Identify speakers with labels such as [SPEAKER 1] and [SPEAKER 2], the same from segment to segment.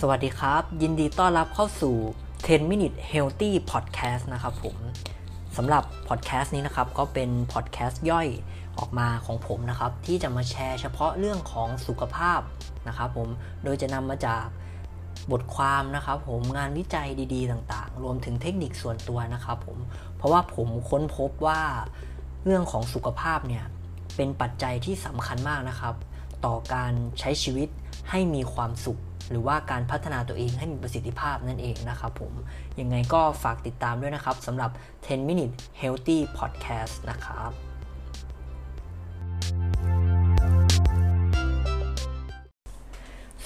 [SPEAKER 1] สวัสดีครับ ยินดีต้อนรับเข้าสู่ 10 minute healthy podcast นะครับผมสำหรับพอดแคสต์นี้นะครับ ก็เป็นพอดแคสต์ย่อยออกมาของผมนะครับ ที่จะมาแชร์เฉพาะเรื่องของสุขภาพนะครับผมโดยจะนำมาจากบทความนะครับ ผมงานวิจัยดี ๆ ต่าง ๆ รวมถึงเทคนิคส่วนตัวนะครับผมเพราะว่าผมค้นพบว่าเรื่องของสุขภาพเนี่ยเป็นปัจจัยที่สำคัญมากนะครับ ต่อการใช้ชีวิตให้มีความสุข หรือว่าการพัฒนาตัวเองให้มีประสิทธิภาพนั่นเองนะครับผม ยังไงก็ฝากติดตามด้วยนะครับสำหรับ 10 minute healthy podcast นะครับ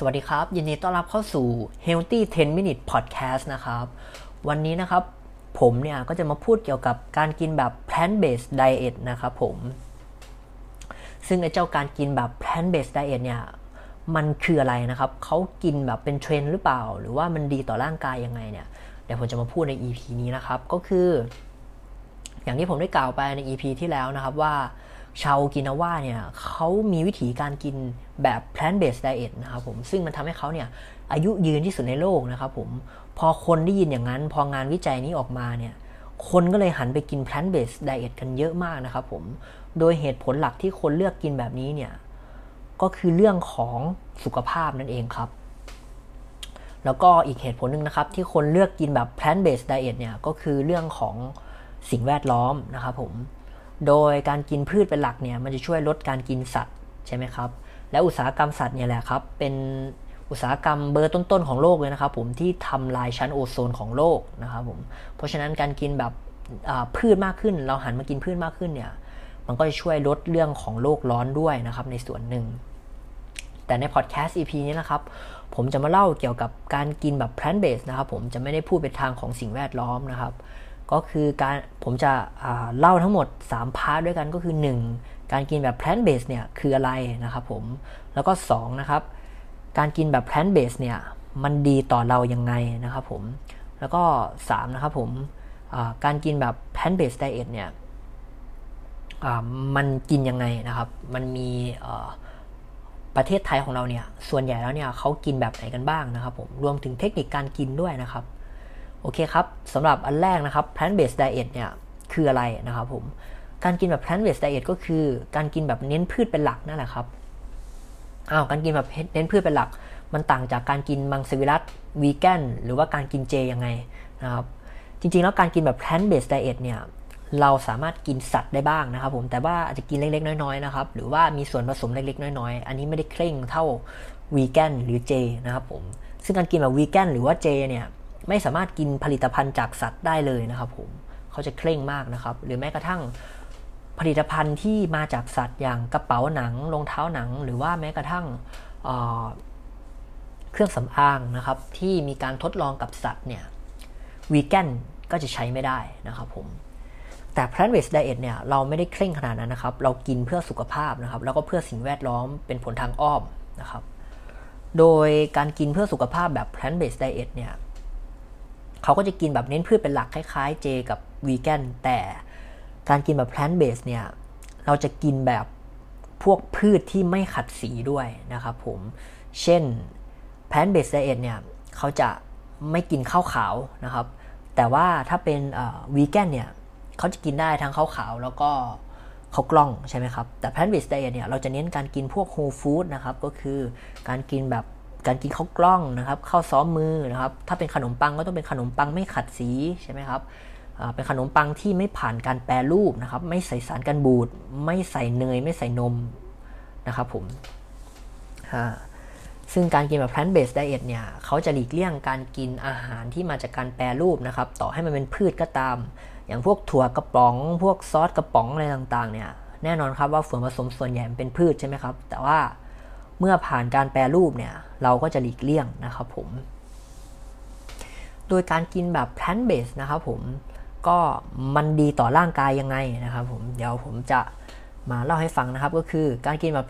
[SPEAKER 1] สวัสดีครับ ยินดีต้อนรับเข้าสู่ healthy 10 minute podcast นะครับ วันนี้นะครับ ผมเนี่ยก็จะมาพูดเกี่ยวกับการกินแบบ plant based diet นะครับผม ซึ่งไอ้เจ้าการกินแบบ plant based diet เนี่ย มันคืออะไรนะครับเขากินแบบเป็นเทรนหรือเปล่า หรือว่ามันดีต่อร่างกายยังไงเนี่ยเดี๋ยวผมจะมาพูดใน EP นี้นะครับก็คือ อย่างที่ผมได้กล่าวไปใน EP ที่แล้วนะครับว่าชาวกินาว่าเนี่ยเขามีวิธีการกินแบบ plant based diet นะครับผมซึ่งมันทำให้เขาเนี่ยอายุยืนที่สุดในโลกนะครับผมพอคนได้ยินอย่างนั้น พองานวิจัยนี้ออกมาเนี่ยคนก็เลยหันไปกิน plant based diet กันเยอะมากนะครับผมโดยเหตุผลหลักที่คนเลือกกินแบบนี้เนี่ย ก็คือเรื่องของสุขภาพนั่นเองครับ แล้วก็อีกเหตุผลหนึ่งนะครับ ที่คนเลือกกินแบบ plant based diet เนี่ยก็คือเรื่องของสิ่งแวดล้อมนะครับผม โดยการกินพืชเป็นหลักเนี่ยมันจะช่วยลดการกินสัตว์ใช่ไหมครับ และอุตสาหกรรมสัตว์เนี่ยแหละครับ เป็นอุตสาหกรรมเบอร์ต้นๆของโลกเลยนะครับ ผมที่ทำลายชั้นโอโซนของโลกนะครับผม เพราะฉะนั้นการกินแบบพืชมากขึ้น เราหันมากินพืชมากขึ้นเนี่ย มันก็จะช่วยลดเรื่องของโลกร้อนด้วยนะครับในส่วนหนึ่ง แต่ในพอดแคสต์ EP นี้นะครับ ผมจะมาเล่าเกี่ยวกับการกินแบบ plant based นะครับ ผมจะไม่ได้พูดเป็นทางของสิ่งแวดล้อมนะครับ ก็คือการผมจะเล่าทั้งหมด 3 part ด้วยกันก็คือ 1. การกินแบบ plant based เนี่ยคืออะไรนะครับผมแล้วก็ 2 นะครับ การกินแบบ plant based เนี่ยมันดีต่อเรายังไงนะครับผมแล้วก็ 3 นะครับผมการกินแบบ plant based diet เนี่ย มันกินยังไงนะครับ มันมีประเทศไทยของเราเนี่ย ส่วนใหญ่แล้วเนี่ยเขากินแบบไหนกันบ้างนะครับผม รวมถึงเทคนิคการกินด้วยนะครับ โอเคครับสำหรับอันแรกนะครับ plant based diet เนี่ยคืออะไรนะครับผม การกินแบบ plant based diet ก็คือการกินแบบเน้นพืชเป็นหลักนั่นแหละครับ อ้าว การกินแบบเน้นพืชเป็นหลัก มันต่างจากการกินมังสวิรัตวีแกนหรือว่าการกินเจยังไงนะครับ จริงๆ แล้วการกินแบบ plant based diet เนี่ย เราสามารถกินสัตว์ได้บ้างนะครับผมแต่ว่าอาจจะกินเล็กๆ น้อยๆนะครับหรือว่ามีส่วนผสมเล็กๆ น้อยๆ อันนี้ไม่ได้เคร่งเท่าวีแกนหรือเจนะครับผมซึ่งการกินแบบวีแกนหรือว่าเจเนี่ยไม่สามารถกินผลิตภัณฑ์จากสัตว์ได้เลยนะครับผมเขาจะเคร่งมากนะครับ หรือแม้กระทั่งผลิตภัณฑ์ที่มาจากสัตว์อย่างกระเป๋าหนังรองเท้าหนัง หรือว่าแม้กระทั่งเเครื่องสำอางนะครับที่มีการทดลองกับสัตว์เนี่ยวีแกนก็จะใช้ไม่ได้นะครับผม แต่ plant based diet เนี่ยเราไม่ได้เคร่งขนาดนั้นนะครับ เรากินเพื่อสุขภาพนะครับ แล้วก็เพื่อสิ่งแวดล้อมเป็นผลทางอ้อมนะครับ โดยการกินเพื่อสุขภาพแบบ plant based diet เนี่ยเขาก็จะกินแบบเน้นพืชเป็นหลักคล้ายๆ เจกับวีแกนแต่การกินแบบ plant based เนี่ยเราจะกินแบบพวกพืชที่ไม่ขัดสีด้วยนะครับผม เช่น plant based diet เนี่ยเขาจะไม่กินข้าวขาวนะครับ แต่ว่าถ้าเป็นวีแกนเนี่ย เขาจะกินได้ทั้งข้าวขาวแล้วก็ข้าวกล้องใช่ไหมครับ แต่ plant based diet เนี่ยเราจะเน้นการกินพวก whole food นะครับ ก็คือการกินแบบการกินข้าวกล้องนะครับข้าวซ้อมมือนะครับ ถ้าเป็นขนมปังก็ต้องเป็นขนมปังไม่ขัดสีใช่ไหมครับเป็นขนมปังที่ไม่ผ่านการแปรรูปนะครับ ไม่ใส่สารกันบูด ไม่ใส่เนย ไม่ใส่นมนะครับผมซึ่งการกินแบบ plant based diet เนี่ยเขาจะหลีกเลี่ยงการกินอาหารที่มาจากการแปรรูปนะครับ ต่อให้มันเป็นพืชก็ตาม อย่างพวกถั่วกระป๋อง พวกซอสกระป๋องอะไรต่างๆ เนี่ย แน่นอนครับว่าส่วนผสมส่วนใหญ่เป็นพืชใช่ไหมครับ แต่ว่าเมื่อผ่านการแปรรูปเนี่ย เราก็จะหลีกเลี่ยงนะครับผม โดยการกินแบบ plant based นะครับผม ก็มันดีต่อร่างกายยังไงนะครับผม เดี๋ยวผมจะมาเล่าให้ฟังนะครับ ก็คือการกินแบบ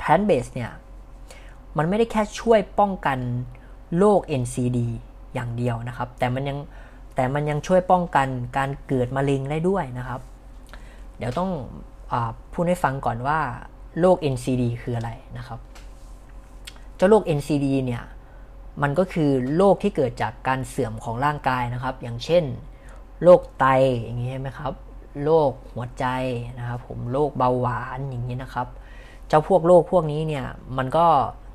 [SPEAKER 1] plant based เนี่ย มันไม่ได้แค่ช่วยป้องกันโรค NCD อย่างเดียวนะครับ แต่มันยัง แต่มันยังช่วยป้องกันการเกิดมะเร็งได้ด้วยนะครับ เดี๋ยวต้องอพูดให้ฟังก่อนว่าโรค NCD คืออะไรนะครับ เจ้าโรค NCD เนี่ยมันก็คือโรคที่เกิดจากการเสื่อมของร่างกายนะครับ อย่างเช่นโรคไตอย่างนี้ใช่ไหมครับโรคหัวใจนะครับ ผมโรคเบาหวานอย่างนี้นะครับ เจ้าพวกโรคพวกนี้เนี่ยมันก็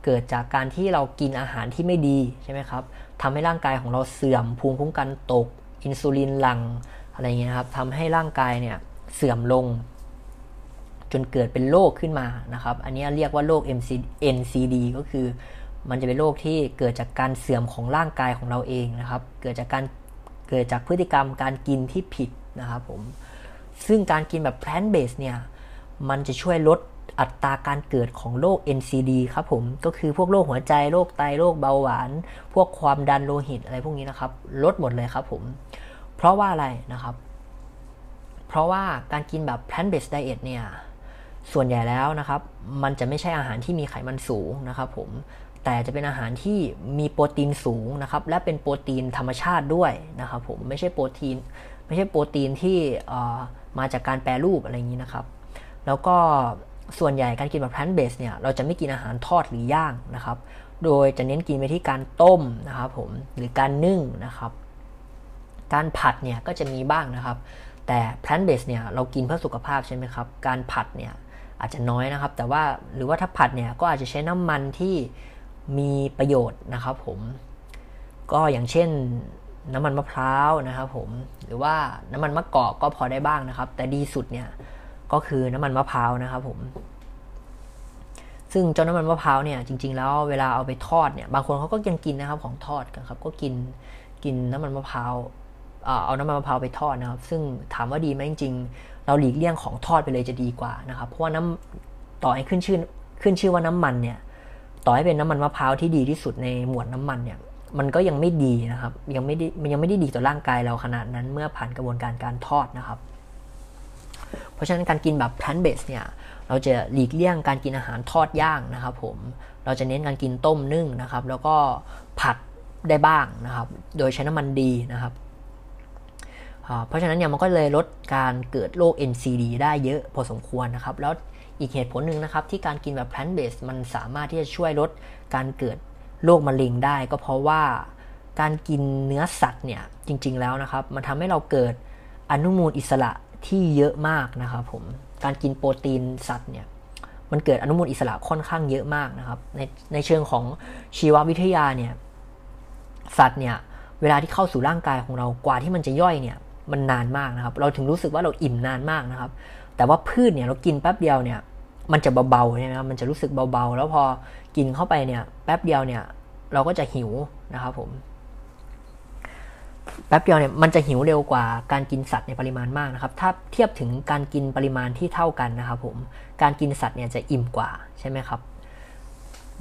[SPEAKER 1] เกิดจากการที่เรากินอาหารที่ไม่ดีใช่ไหมครับ ทำให้ร่างกายของเราเสื่อมภูมิคุ้มกันตก อินซูลินหลังอะไรเงี้ยครับทำให้ร่างกายเนี่ยเสื่อมลง จนเกิดเป็นโรคขึ้นมานะครับ อันนี้เรียกว่าโรค MC NCD ก็คือมันจะเป็นโรคที่เกิดจากการเสื่อมของร่างกายของเราเองนะครับ เกิดจากการเกิดจากพฤติกรรมการกินที่ผิดนะครับผมซึ่งการกินแบบ plant based เนี่ยมันจะช่วยลด อัตราการเกิดของโรค NCD ครับผม ก็คือพวกโรคหัวใจ โรคไต โรคเบาหวาน พวกความดันโลหิตอะไรพวกนี้นะครับ ลดหมดเลยครับผม เพราะว่าอะไรนะครับ เพราะว่าการกินแบบ plant based diet เนี่ย ส่วนใหญ่แล้วนะครับ มันจะไม่ใช่อาหารที่มีไขมันสูงนะครับผม แต่จะเป็นอาหารที่มีโปรตีนสูงนะครับ และเป็นโปรตีนธรรมชาติด้วยนะครับผม ไม่ใช่โปรตีน ไม่ใช่โปรตีนที่มาจากการแปรรูปอะไรอย่างนี้นะครับ แล้วก็ ส่วนใหญ่การกินแบบ plant based เนี่ยเราจะไม่กินอาหารทอดหรือย่างนะครับ โดยจะเน้นกินไปที่การต้มนะครับผมหรือการนึ่งนะครับ การผัดเนี่ยก็จะมีบ้างนะครับ แต่ plant based เนี่ยเรากินเพื่อสุขภาพใช่ไหมครับ การผัดเนี่ยอาจจะน้อยนะครับ แต่ว่าหรือว่าถ้าผัดเนี่ยก็อาจจะใช้น้ำมันที่มีประโยชน์นะครับผมก็อย่างเช่นน้ำมันมะพร้าวนะครับผมหรือว่าน้ำมันมะกอกก็พอได้บ้างนะครับ แต่ดีสุดเนี่ย ก็คือน้ำมันมะพร้าวนะครับผม ซึ่งเจ้าน้ำมันมะพร้าวเนี่ยจริง ๆ แล้วเวลาเอาไปทอดเนี่ยบางคนเขาก็ยังกินนะครับของทอดกันครับ ก็กินกินน้ำมันมะพร้าวเอาน้ำมันมะพร้าวไปทอดนะครับ ซึ่งถามว่าดีไหมจริงๆ เราหลีกเลี่ยงของทอดไปเลยจะดีกว่านะครับ เพราะว่าน้ำต่อให้ขึ้นชื่อขึ้นชื่อว่าน้ำมันเนี่ย ต่อให้เป็นน้ำมันมะพร้าวที่ดีที่สุดในหมวดน้ำมันเนี่ย มันก็ยังไม่ดีนะครับ ยังไม่ได้มันยังไม่ได้ดีต่อร่างกายเราขนาดนั้นเมื่อผ่านกระบวนการการทอดนะครับ เพราะฉะนั้นการกินแบบ plant based เนี่ยเราจะหลีกเลี่ยงการกินอาหารทอดย่างนะครับผมเราจะเน้นการกินต้มนึ่งนะครับ แล้วก็ผัดได้บ้างนะครับ โดยใช้น้ำมันดีนะครับเพราะฉะนั้นเนี่ยมันก็เลยลดการเกิดโรค NCD ได้เยอะพอสมควรนะครับ แล้วอีกเหตุผลหนึ่งนะครับ ที่การกินแบบ plant based มันสามารถที่จะช่วยลดการเกิดโรคมะเร็งได้ ก็เพราะว่าการกินเนื้อสัตว์เนี่ยจริง ๆแล้วนะครับ มันทำให้เราเกิดอนุมูลอิสระ ที่เยอะมากนะครับผมการกินโปรตีนสัตว์เนี่ยมันเกิดอนุมูลอิสระค่อนข้างเยอะมากนะครับ ในในเชิงของชีววิทยาเนี่ยสัตว์เนี่ยเวลาที่เข้าสู่ร่างกายของเรากว่าที่มันจะย่อยเนี่ยมันนานมากนะครับ เราถึงรู้สึกว่าเราอิ่มนานมากนะครับ แต่ว่าพืชเนี่ยเรากินแป๊บเดียวเนี่ยมันจะเบาๆใช่ไหมครับมันจะรู้สึกเบาๆ แล้วพอกินเข้าไปเนี่ยแป๊บเดียวเนี่ยเราก็จะหิวนะครับผม แป๊บเดียวเนี่ยมันจะหิวเร็วกว่าการกินสัตว์ในปริมาณมากนะครับ ถ้าเทียบถึงการกินปริมาณที่เท่ากันนะครับผม การกินสัตว์เนี่ยจะอิ่มกว่าใช่ไหมครับ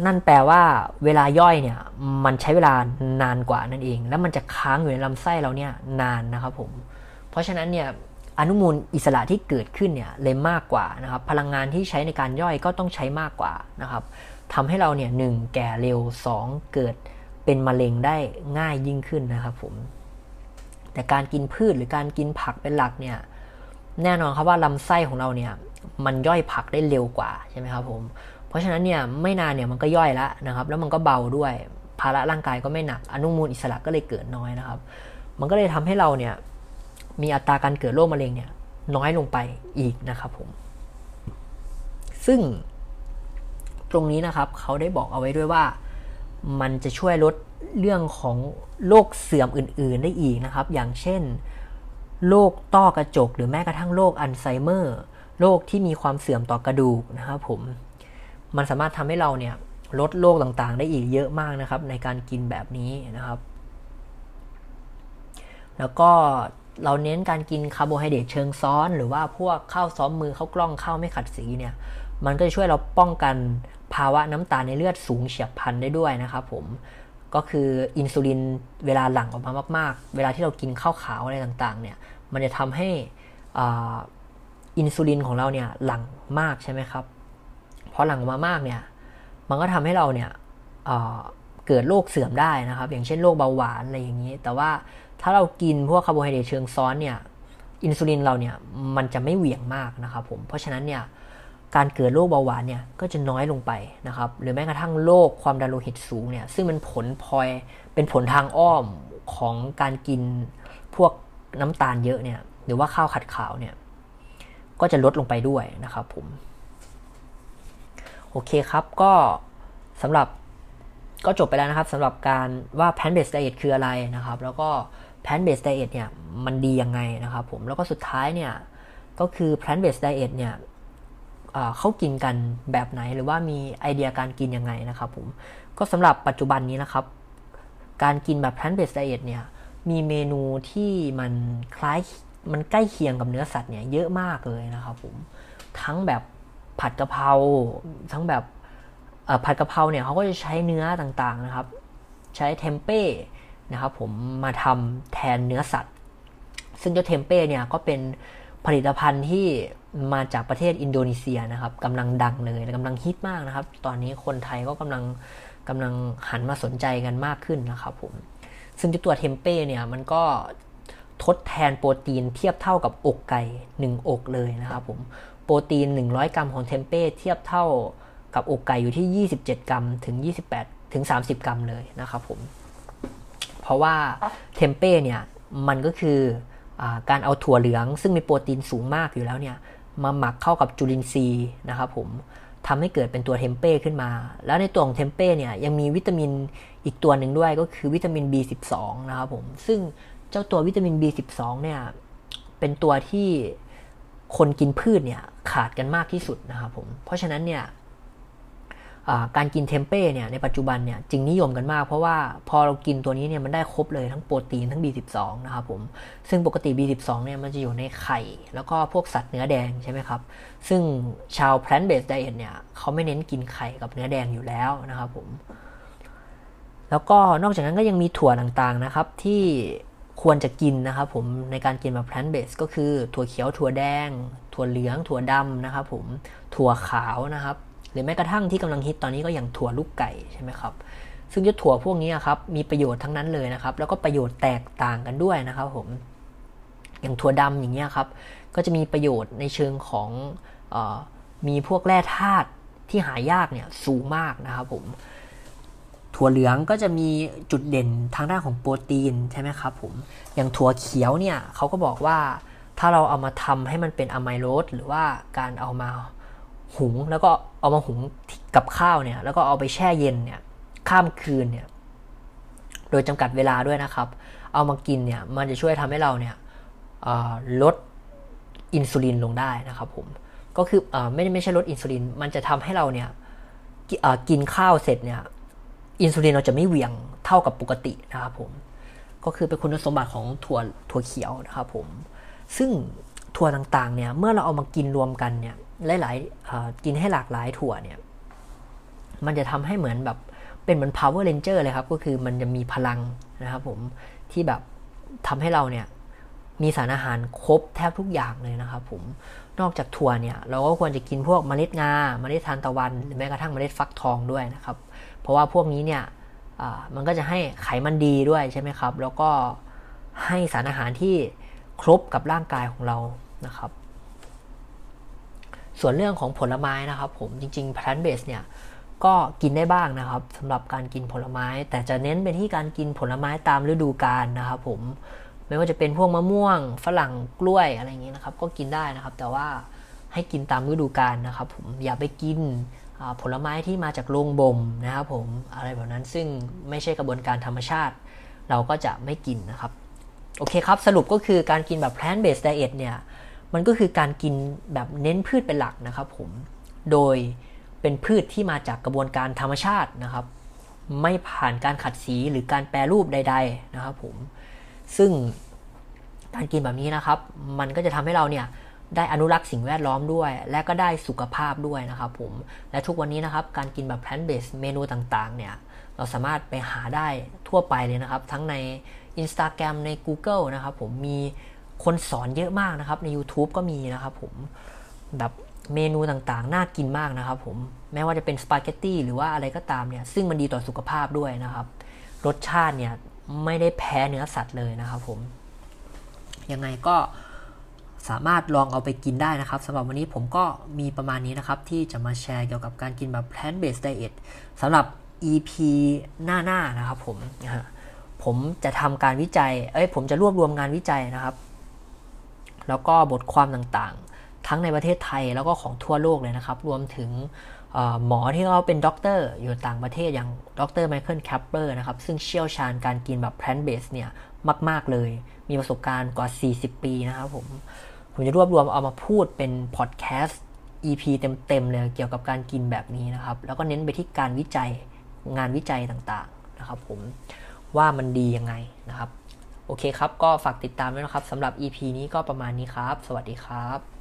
[SPEAKER 1] นั่นแปลว่าเวลาย่อยเนี่ยมันใช้เวลานานกว่านั่นเอง แล้วมันจะค้างอยู่ในลำไส้เราเนี่ยนานนะครับผม เพราะฉะนั้นเนี่ยอนุมูลอิสระที่เกิดขึ้นเนี่ยเลยมากกว่านะครับ พลังงานที่ใช้ในการย่อยก็ต้องใช้มากกว่านะครับทำให้เราเนี่ยหนึ่งแก่เร็ว 2 เกิดเป็นมะเร็งได้ง่ายยิ่งขึ้นนะครับผม แต่การกินพืชหรือการกินผักเป็นหลักเนี่ยแน่นอนครับว่าลำไส้ของเราเนี่ยมันย่อยผักได้เร็วกว่าใช่ไหมครับผมเพราะฉะนั้นเนี่ยไม่นานเนี่ยมันก็ย่อยแล้วนะครับแล้วมันก็เบาด้วยภาระร่างกายก็ไม่หนักอนุมูลอิสระก็เลยเกิดน้อยนะครับ มันก็เลยทำให้เราเนี่ยมีอัตราการเกิดโรคมะเร็งเนี่ยน้อยลงไปอีกนะครับผม ซึ่งตรงนี้นะครับเขาได้บอกเอาไว้ด้วยว่า มันจะช่วยลด เรื่องของโรคเสื่อมอื่น ๆ ได้อีกนะครับ อย่างเช่นโรคต้อกระจก หรือแม้กระทั่งโรคอัลไซเมอร์โรคที่มีความเสื่อมต่อกระดูกนะครับผมมันสามารถทำให้เราเนี่ยลดโรคต่างๆ ได้อีกเยอะมากนะครับ ในการกินแบบนี้นะครับ แล้วก็เราเน้นการกินคาร์โบไฮเดรตเชิงซ้อน หรือว่าพวกข้าวซ้อมมือข้าวกล้องข้าวไม่ขัดสีเนี่ย มันก็จะช่วยเราป้องกันภาวะน้ำตาลในเลือดสูงเฉียบพลันได้ด้วยนะครับผม ก็คืออินซูลินเวลาหลั่งออกมามาก ๆ เวลาที่เรากินข้าวขาวอะไรต่างๆ เนี่ย มันจะทำให้อินซูลินของเราเนี่ยหลั่งมากใช่ไหมครับพอหลั่งออกมามากเนี่ย มันก็ทำให้เราเนี่ยเกิดโรคเสื่อมได้นะครับ อย่างเช่นโรคเบาหวานอะไรอย่างนี้ แต่ว่าถ้าเรากินพวกคาร์โบไฮเดรตเชิงซ้อนเนี่ย อินซูลินเราเนี่ยมันจะไม่เหวี่ยงมากนะครับผม เพราะฉะนั้นเนี่ย การเกิดโรคเบาหวานเนี่ยก็จะน้อยลงไปนะครับ หรือแม้กระทั่งโรคความดันโลหิตสูงเนี่ยซึ่งเป็นผลพลอยเป็นผลทางอ้อมของการกินพวกน้ำตาลเยอะเนี่ยหรือว่าข้าวขัดขาวเนี่ยก็จะลดลงไปด้วยนะครับผมโอเคครับก็สำหรับก็จบไปแล้วนะครับสำหรับการว่า plant based diet คืออะไรนะครับ แล้วก็ plant based diet เนี่ยมันดียังไงนะครับผมแล้วก็สุดท้ายเนี่ยก็คือ plant based diet เนี่ย เขากินกันแบบไหน หรือว่ามีไอเดียการกินยังไงนะครับผมก็สำหรับปัจจุบันนี้นะครับ การกินแบบ plant based diet เนี่ยมีเมนูที่มันคล้ายมันใกล้เคียงกับเนื้อสัตว์เนี่ยเยอะมากเลยนะครับผมทั้งแบบผัดกะเพราทั้งแบบผัดกะเพราเนี่ยเขาก็จะใช้เนื้อต่างๆนะครับ ใช้เทมเป้นะครับผมมาทำแทนเนื้อสัตว์ ซึ่งเจ้าเทมเป้เนี่ยก็เป็น ผลิตภัณฑ์ที่มาจากประเทศอินโดนีเซียนะครับกำลังดังเลยกำลังฮิตมากนะครับ ตอนนี้คนไทยก็กำลังกำลังหันมาสนใจกันมากขึ้นนะครับผมซึ่งตัวเทมเป้เนี่ยมันก็ทดแทนโปรตีนเทียบเท่ากับอกไก่1อกเลยนะครับผมโปรตีน 100 กรัมของเทมเป้เทียบเท่ากับอกไก่อยู่ที่ 27 กรัมถึง 28 ถึง 30 กรัมเลยนะครับผมเพราะว่าเทมเป้เนี่ยมันก็คืออ การเอาถั่วเหลืองซึ่งมีโปรตีนสูงมากอยู่แล้วเนี่ยมาหมักเข้ากับจุลินทรีย์นะครับผมทำให้เกิดเป็นตัวเทมเป้ขึ้นมา แล้วในตัวของเทมเป้เนี่ยยังมีวิตามินอีกตัวหนึ่งด้วยก็คือวิตามิน B12 นะครับผมซึ่งเจ้าตัววิตามิน B12 เนี่ยเป็นตัวที่คนกินพืชเนี่ยขาดกันมากที่สุดนะครับผมเพราะฉะนั้นเนี่ย การกินเทมเป้เนี่ยในปัจจุบันเนี่ยจึงนิยมกันมาก เพราะว่าพอเรากินตัวนี้เนี่ยมันได้ครบเลยทั้งโปรตีนทั้ง B12 นะครับผมซึ่งปกติ B12 เนี่ยมันจะอยู่ในไข่ แล้วก็พวกสัตว์เนื้อแดงใช่ไหมครับ ซึ่งชาว plant based diet เนี่ยเขาไม่เน้นกินไข่กับเนื้อแดงอยู่แล้วนะครับผมแล้วก็นอกจากนั้นก็ยังมีถั่วต่างๆนะครับที่ควรจะกินนะครับผมในการกินแบบ plant based ก็คือถั่วเขียวถั่วแดง ถั่วเหลือง ถั่วดำนะครับผมถั่วขาวนะครับ รือแม้กระทั่งที่กำลังฮิตตอนนี้ก็อย่างถั่วลูกไก่ใช่ไหมครับ ซึ่งยถั่วพวกนี้ครับมีประโยชน์ทั้งนั้นเลยนะครับ แล้วก็ประโยชน์แตกต่างกันด้วยนะครับผม อย่างถั่วดำอย่างเงี้ยครับ ก็จะมีประโยชน์ในเชิงของอมีพวกแร่ธาตุที่หายากเนี่ยสูงมากนะครับผมถั่วเหลืองก็จะมีจุดเด่นทางด้านของโปรตีนใช่ไหมครับผมอย่างถั่วเขียวเนี่ยเขาก็บอกว่าถ้าเราเอามาทำให้มันเป็นอะไมโลสหรือว่าการเอามาหุงแล้วก็ เอามาหุงกับข้าวเนี่ย แล้วก็เอาไปแช่เย็นเนี่ย ข้ามคืนเนี่ย โดยจำกัดเวลาด้วยนะครับ เอามากินเนี่ย มันจะช่วยทำให้เราเนี่ยลดอินซูลินลงได้นะครับผม ก็คืออไม่ไม่ใช่ลดอินซูลิน มันจะทำให้เราเนี่ยกินข้าวเสร็จเนี่ย อินซูลินเราจะไม่เหวี่ยงเท่ากับปกตินะครับผม ก็คือเป็นคุณสมบัติของถั่วถั่วเขียวนะครับผม ซึ่งถั่วต่างๆเนี่ย เมื่อเราเอามากินรวมกันเนี่ย หลายๆกินให้หลากหลายถั่วเนี่ย มันจะทำให้เหมือนแบบเป็นเหมือน power ranger เลยครับ ก็คือมันจะมีพลังนะครับผมที่แบบทำให้เราเนี่ยมีสารอาหารครบแทบทุกอย่างเลยนะครับผม นอกจากถั่วเนี่ย เราก็ควรจะกินพวกเมล็ดงา เมล็ดทานตะวัน หรือแม้กระทั่งเมล็ดฟักทองด้วยนะครับ เพราะว่าพวกนี้เนี่ยมันก็จะให้ไขมันดีด้วยใช่ไหมครับ แล้วก็ให้สารอาหารที่ครบกับร่างกายของเรานะครับ ส่วนเรื่องของผลไม้นะครับ ผมจริงๆ plant based เนี่ยก็กินได้บ้างนะครับสำหรับการกินผลไม้ แต่จะเน้นไปที่การกินผลไม้ตามฤดูกาลนะครับ ผมไม่ว่าจะเป็นพวกมะม่วง ฝรั่งกล้วยอะไรอย่างนี้นะครับ ก็กินได้นะครับ แต่ว่าให้กินตามฤดูกาลนะครับ ผมอย่าไปกินผลไม้ที่มาจากโรงบ่มนะครับผมอะไรแบบนั้นซึ่งไม่ใช่กระบวนการธรรมชาติ เราก็จะไม่กินนะครับ โอเคครับ สรุปก็คือการกินแบบ plant based diet เนี่ย มันก็คือการกินแบบเน้นพืชเป็นหลักนะครับผม โดยเป็นพืชที่มาจากกระบวนการธรรมชาตินะครับ ไม่ผ่านการขัดสีหรือการแปรรูปใด ๆนะครับผม ซึ่งการกินแบบนี้นะครับ มันก็จะทำให้เราเนี่ยได้อนุรักษ์สิ่งแวดล้อมด้วย และก็ได้สุขภาพด้วยนะครับผม และทุกวันนี้นะครับ การกินแบบ plant based เมนูต่างๆ เนี่ย เราสามารถไปหาได้ทั่วไปเลยนะครับ ทั้งใน Instagram ใน Google นะครับผมมี คนสอนเยอะมากนะครับ ใน YouTube ก็มีนะครับผมแบบเมนูต่างๆ น่ากินมากนะครับผมแม้ว่าจะเป็นสปาเกตตี้หรือว่าอะไรก็ตามเนี่ย ซึ่งมันดีต่อสุขภาพด้วยนะครับ รสชาติเนี่ย ไม่ได้แพ้เนื้อสัตว์เลยนะครับผม ยังไงก็สามารถลองเอาไปกินได้นะครับสำหรับวันนี้ผมก็มีประมาณนี้นะครับ ที่จะมาแชร์เกี่ยวกับการกินแบบ plant based diet สำหรับ EP หน้าๆนะครับผมผมจะทำการวิจัย เอ้ยผมจะรวบรวมงานวิจัยนะครับ แล้วก็บทความต่างๆ ทั้งในประเทศไทยแล้วก็ของทั่วโลกเลยนะครับ รวมถึงหมอที่เขาเป็นด็อกเตอร์อยู่ต่างประเทศอย่างดร Michael Klaper นะครับ ซึ่งเชี่ยวชาญการกินแบบ plant based เนี่ยมาก ๆ เลย มีประสบการณ์กว่า 40 ปีนะครับผม ผมจะรวบรวมเอามาพูดเป็นพอดแคสต์ EP เต็ม ๆ เลยเกี่ยวกับการกินแบบนี้นะครับ แล้วก็เน้นไปที่การวิจัยงานวิจัยต่าง ๆ นะครับผมว่ามันดียังไงนะครับ โอเคครับ ก็ฝากติดตามด้วยนะครับสำหรับ EP นี้ก็ประมาณนี้ครับ สวัสดีครับ